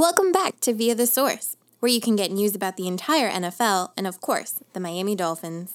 Welcome back to Via the Source, where you can get news about the entire NFL and, of course, the Miami Dolphins.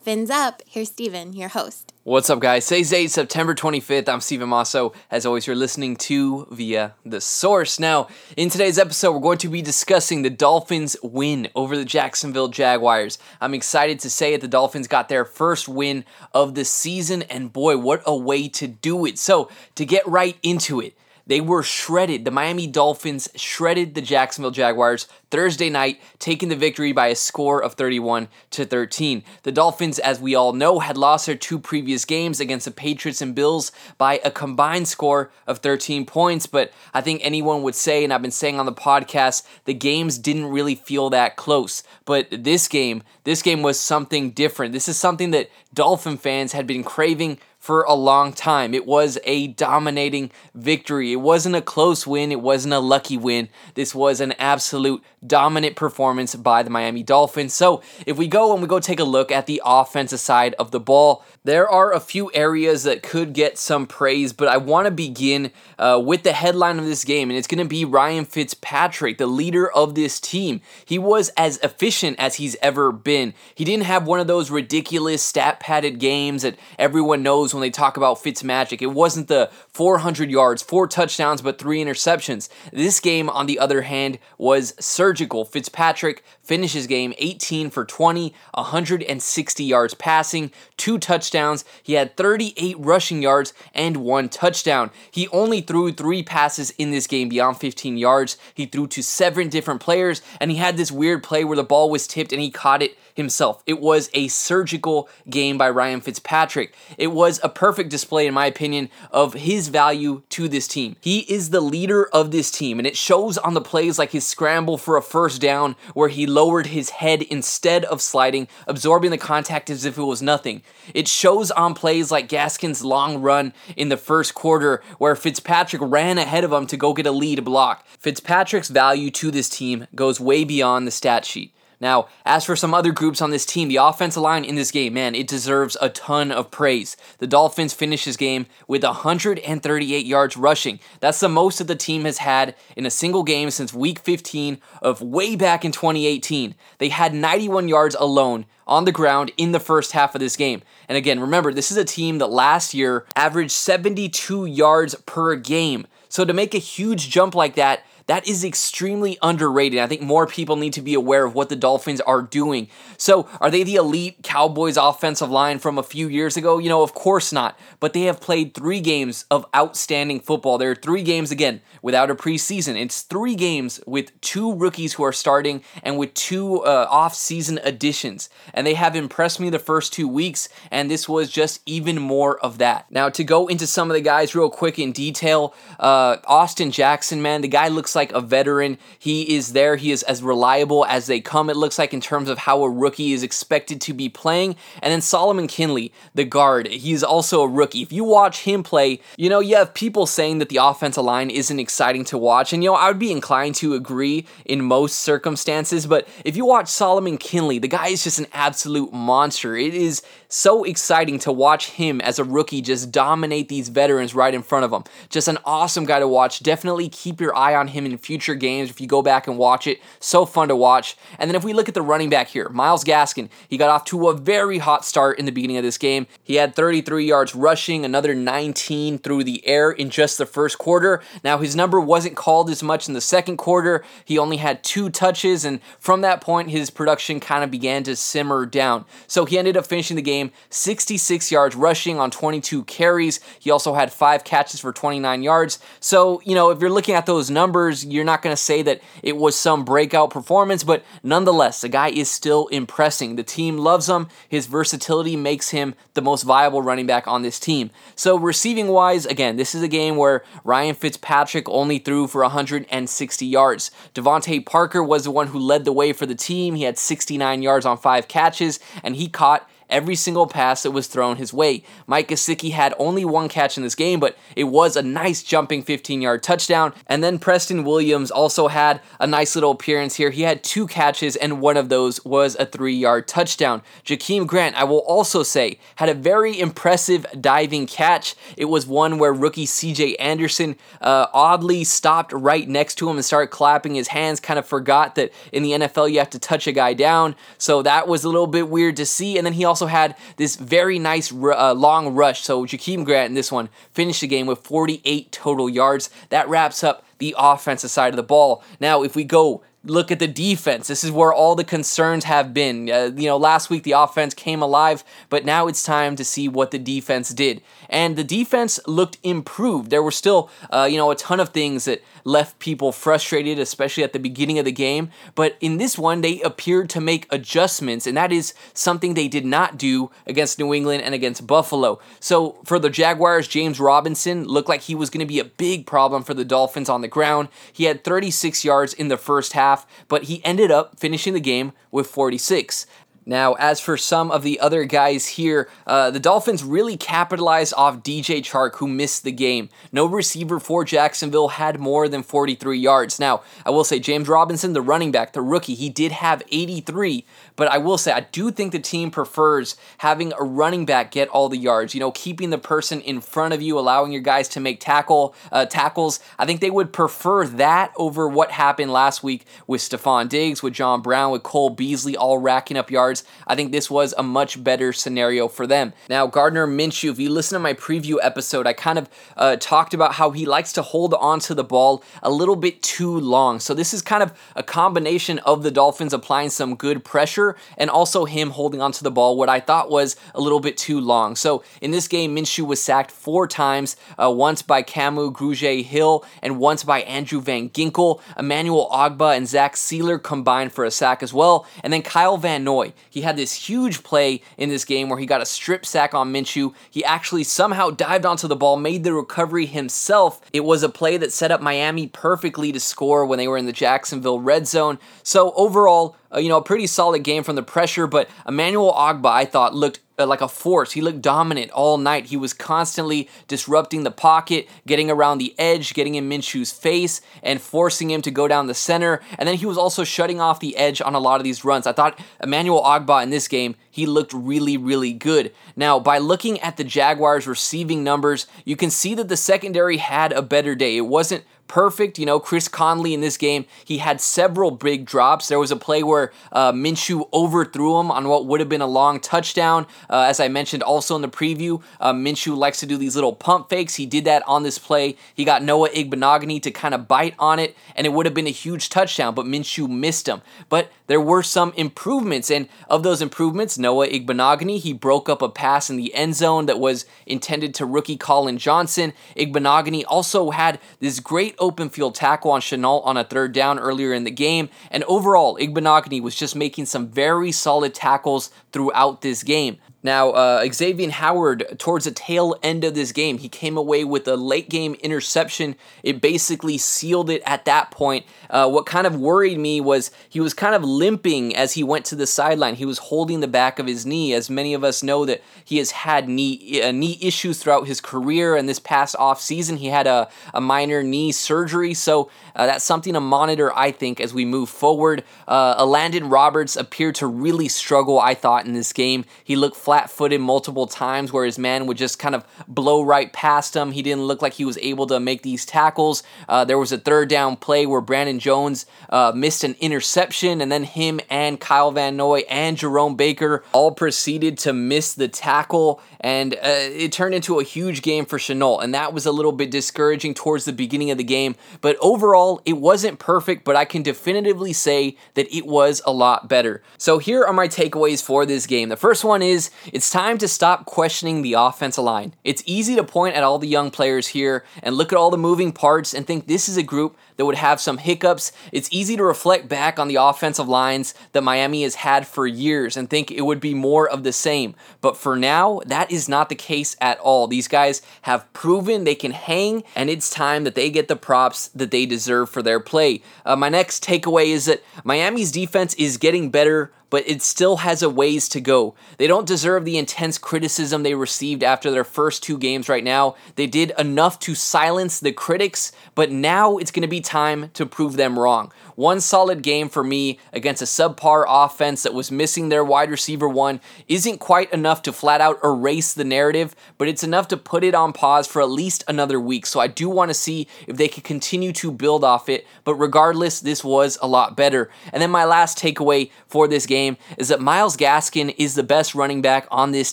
Fins up, here's Steven, your host. What's up, guys? Today's date, September 25th. I'm Steven Masso. As always, you're listening to Via the Source. Now, in today's episode, we're going to be discussing the Dolphins' win over the Jacksonville Jaguars. I'm excited to say it. The Dolphins got their first win of the season, and boy, what a way to do it. So, to get right into it, they were shredded. The Miami Dolphins shredded the Jacksonville Jaguars Thursday night, taking the victory by a score of 31 to 13. The Dolphins, as we all know, had lost their two previous games against the Patriots and Bills by a combined score of 13 points, but I think anyone would say and I've been saying on the podcast, the games didn't really feel that close. But this game, this game was something different. This is something that Dolphin fans had been craving for a long time. It was a dominating victory. It wasn't a close win, it wasn't a lucky win. This was an absolute dominant performance by the Miami Dolphins. So, if we go and we go take a look at the offensive side of the ball, there are a few areas that could get some praise, but I want to begin uh, with the headline of this game, and it's going to be Ryan Fitzpatrick, the leader of this team. He was as efficient as he's ever been. He didn't have one of those ridiculous stat padded games that everyone knows when they talk about Fitzmagic. It wasn't the 400 yards, four touchdowns, but three interceptions. This game, on the other hand, was surgical. Fitzpatrick finishes game 18 for 20, 160 yards passing, two touchdowns. He had 38 rushing yards and one touchdown. He only threw three passes in this game beyond 15 yards. He threw to seven different players, and he had this weird play where the ball was tipped and he caught it himself. It was a surgical game by Ryan Fitzpatrick. It was a perfect display, in my opinion, of his value to this team. He is the leader of this team, and it shows on the plays like his scramble for a first down where he lowered his head instead of sliding, absorbing the contact as if it was nothing. It shows on plays like Gaskin's long run in the first quarter where Fitzpatrick ran ahead of him to go get a lead block. Fitzpatrick's value to this team goes way beyond the stat sheet. Now, as for some other groups on this team, the offensive line in this game, man, it deserves a ton of praise. The Dolphins finished this game with 138 yards rushing. That's the most that the team has had in a single game since week 15 of way back in 2018. They had 91 yards alone on the ground in the first half of this game. And again, remember, this is a team that last year averaged 72 yards per game. So to make a huge jump like that, that is extremely underrated. I think more people need to be aware of what the Dolphins are doing. So, are they the elite Cowboys offensive line from a few years ago? You know, of course not. But they have played three games of outstanding football. There are three games, again, without a preseason. It's three games with two rookies who are starting and with two uh, off-season additions. And they have impressed me the first two weeks, and this was just even more of that. Now, to go into some of the guys real quick in detail, uh, Austin Jackson, man, the guy looks like a veteran. He is there. He is as reliable as they come, it looks like, in terms of how a rookie is expected to be playing. And then Solomon Kindley, the guard, he's also a rookie. If you watch him play, you know, you have people saying that the offensive line isn't exciting to watch. And, you know, I would be inclined to agree in most circumstances. But if you watch Solomon Kindley, the guy is just an absolute monster. It is so exciting to watch him as a rookie just dominate these veterans right in front of him. Just an awesome guy to watch. Definitely keep your eye on him in future games if you go back and watch it. So fun to watch. And then if we look at the running back here, Myles Gaskin, he got off to a very hot start in the beginning of this game. He had 33 yards rushing, another 19 through the air in just the first quarter. Now, his number wasn't called as much in the second quarter. He only had two touches, and from that point, his production kind of began to simmer down. So he ended up finishing the game 66 yards rushing on 22 carries. He also had five catches for 29 yards. So, you know, if you're looking at those numbers, you're not going to say that it was some breakout performance, but nonetheless, the guy is still impressing. The team loves him. His versatility makes him the most viable running back on this team. So, receiving wise, again, this is a game where Ryan Fitzpatrick only threw for 160 yards. DeVante Parker was the one who led the way for the team. He had 69 yards on five catches, and he caught every single pass that was thrown his way. Mike Gesicki had only one catch in this game, but it was a nice jumping 15 yard touchdown. And then Preston Williams also had a nice little appearance here. He had two catches, and one of those was a three yard touchdown. Jakeem Grant, I will also say, had a very impressive diving catch. It was one where rookie CJ Henderson uh, oddly stopped right next to him and started clapping his hands, kind of forgot that in the NFL you have to touch a guy down. So that was a little bit weird to see. And then he also had this very nice uh, long rush. So Jakeem Grant in this one finished the game with 48 total yards. That wraps up the offensive side of the ball. Now, if we go look at the defense. This is where all the concerns have been. Uh, you know, last week the offense came alive, but now it's time to see what the defense did. And the defense looked improved. There were still, uh, you know, a ton of things that left people frustrated, especially at the beginning of the game. But in this one, they appeared to make adjustments, and that is something they did not do against New England and against Buffalo. So for the Jaguars, James Robinson looked like he was going to be a big problem for the Dolphins on the ground. He had 36 yards in the first half half, but he ended up finishing the game with 46. Now, as for some of the other guys here, uh, the Dolphins really capitalized off DJ Chark, who missed the game. No receiver for Jacksonville had more than 43 yards. Now, I will say James Robinson, the running back, the rookie, he did have 83, but I will say I do think the team prefers having a running back get all the yards. You know, keeping the person in front of you, allowing your guys to make tackle uh, tackles. I think they would prefer that over what happened last week with Stefon Diggs, with John Brown, with Cole Beasley, all racking up yards yards. I think this was a much better scenario for them. Now, Gardner Minshew, if you listen to my preview episode, I kind of uh, talked about how he likes to hold on to the ball a little bit too long. So this is kind of a combination of the Dolphins applying some good pressure and also him holding on to the ball, what I thought was a little bit too long. So in this game, Minshew was sacked four times, uh, once by Kamu Grugier-Hill and once by Andrew Van Ginkel. Emmanuel Ogbah and Zach Sieler combined for a sack as well. And then Kyle Van Noy, he had this huge play in this game where he got a strip sack on Minshew. He actually somehow dived onto the ball, made the recovery himself. It was a play that set up Miami perfectly to score when they were in the Jacksonville red zone. So overall, uh, you know, a pretty solid game from the pressure, but Emmanuel Ogbah, I thought, looked uh, like a force. He looked dominant all night. He was constantly disrupting the pocket, getting around the edge, getting in Minshew's face, and forcing him to go down the center. And then he was also shutting off the edge on a lot of these runs. I thought Emmanuel Ogbah in this game, he looked really, really good. Now, by looking at the Jaguars' receiving numbers, you can see that the secondary had a better day. It wasn't perfect. You know, Chris Conley in this game, he had several big drops. There was a play where uh, Minshew overthrew him on what would have been a long touchdown. Uh, as I mentioned also in the preview, uh, Minshew likes to do these little pump fakes. He did that on this play. He got Noah Igbinoghene to kind of bite on it, and it would have been a huge touchdown, but Minshew missed him. But there were some improvements, and of those improvements, Noah Igbinoghene, he broke up a pass in the end zone that was intended to rookie Collin Johnson. Igbinoghene also had this great great open field tackle on Shenault on a third down earlier in the game. And overall, Igbinoghene was just making some very solid tackles throughout this game. Now, uh, Xavier Howard, towards the tail end of this game, he came away with a late game interception. It basically sealed it at that point. Uh, what kind of worried me was he was kind of limping as he went to the sideline. He was holding the back of his knee, as many of us know that he has had knee uh, knee issues throughout his career. And this past off season, he had a, a minor knee surgery. So uh, that's something to monitor, I think, as we move forward. Uh, Roberts appeared to really struggle, I thought, in this game. He looked flat flat footed multiple times where his man would just kind of blow right past him. He didn't look like he was able to make these tackles. Uh, there was a third down play where Brandon Jones uh, missed an interception, and then him and Kyle Van Noy and Jerome Baker all proceeded to miss the tackle, and uh, it turned into a huge game for Shenault, and that was a little bit discouraging towards the beginning of the game. But overall, it wasn't perfect, but I can definitively say that it was a lot better. So here are my takeaways for this game. The first one is it's time to stop questioning the offensive line. It's easy to point at all the young players here and look at all the moving parts and think this is a group that would have some hiccups. It's easy to reflect back on the offensive lines that Miami has had for years and think it would be more of the same. But for now, that is not the case at all. These guys have proven they can hang, and it's time that they get the props that they deserve for their play. Uh, my next takeaway is that Miami's defense is getting better but it still has a ways to go. They don't deserve the intense criticism they received after their first two games right now. They did enough to silence the critics, but now it's going to be time to prove them wrong. One solid game for me against a subpar offense that was missing their wide receiver one isn't quite enough to flat out erase the narrative, but it's enough to put it on pause for at least another week. So I do want to see if they can continue to build off it, but regardless, this was a lot better. And then my last takeaway for this game is that Myles Gaskin is the best running back on this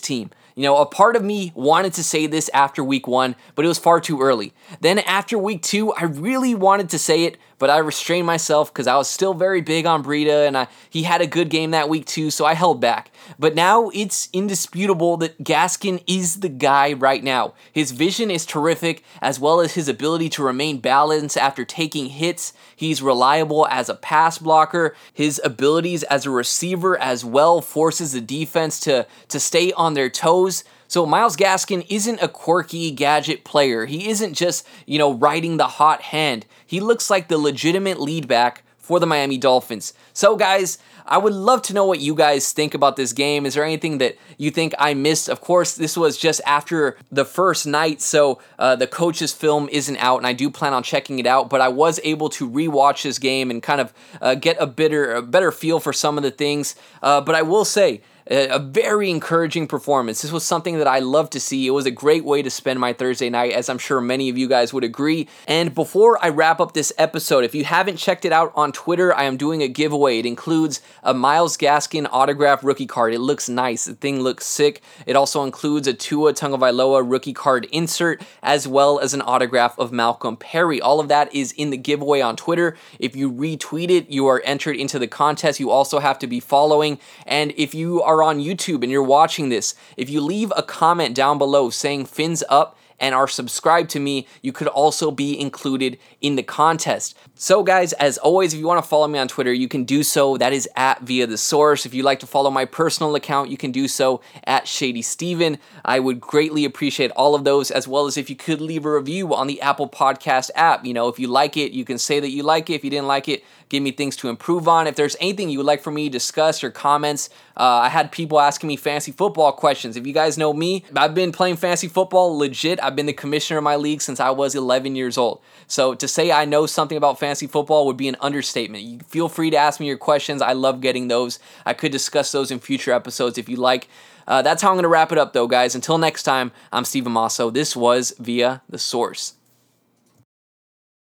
team. You know, a part of me wanted to say this after week one, but it was far too early. Then after week two, I really wanted to say it, but I restrained myself because I was still very big on Breida and I, he had a good game that week too, so I held back. But now it's indisputable that Gaskin is the guy right now. His vision is terrific, as well as his ability to remain balanced after taking hits. He's reliable as a pass blocker. His abilities as a receiver as well forces the defense to, to stay on their toes. So Myles Gaskin isn't a quirky gadget player. He isn't just, you know, riding the hot hand. He looks like the legitimate lead back for the Miami Dolphins. So guys, I would love to know what you guys think about this game. Is there anything that you think I missed? Of course, this was just after the first night, so uh, the coach's film isn't out, and I do plan on checking it out. But I was able to rewatch this game and kind of uh, get a better, a better feel for some of the things. Uh, but I will say, a very encouraging performance. This was something that I love to see. It was a great way to spend my Thursday night, as I'm sure many of you guys would agree. And before I wrap up this episode, if you haven't checked it out on Twitter, I am doing a giveaway. It includes a Myles Gaskin autograph rookie card. It looks nice. The thing looks sick. It also includes a Tua Tagovailoa rookie card insert, as well as an autograph of Malcolm Perry. All of that is in the giveaway on Twitter. If you retweet it, you are entered into the contest. You also have to be following. And if you are are on YouTube and you're watching this, if you leave a comment down below saying fins up and are subscribed to me, you could also be included in the contest. So, guys, as always, if you want to follow me on Twitter, you can do so. That is at via the source. If you'd like to follow my personal account, you can do so at Shady Steven. I would greatly appreciate all of those, as well as if you could leave a review on the Apple Podcast app. You know, if you like it, you can say that you like it. If you didn't like it, give me things to improve on. If there's anything you would like for me to discuss or comments, uh, I had people asking me fantasy football questions. If you guys know me, I've been playing fantasy football legit. I've been the commissioner of my league since I was 11 years old. So to say I know something about fantasy football would be an understatement. You feel free to ask me your questions. I love getting those. I could discuss those in future episodes if you like. Uh, that's how I'm going to wrap it up, though, guys. Until next time, I'm Steven Amaso. This was Via the Source.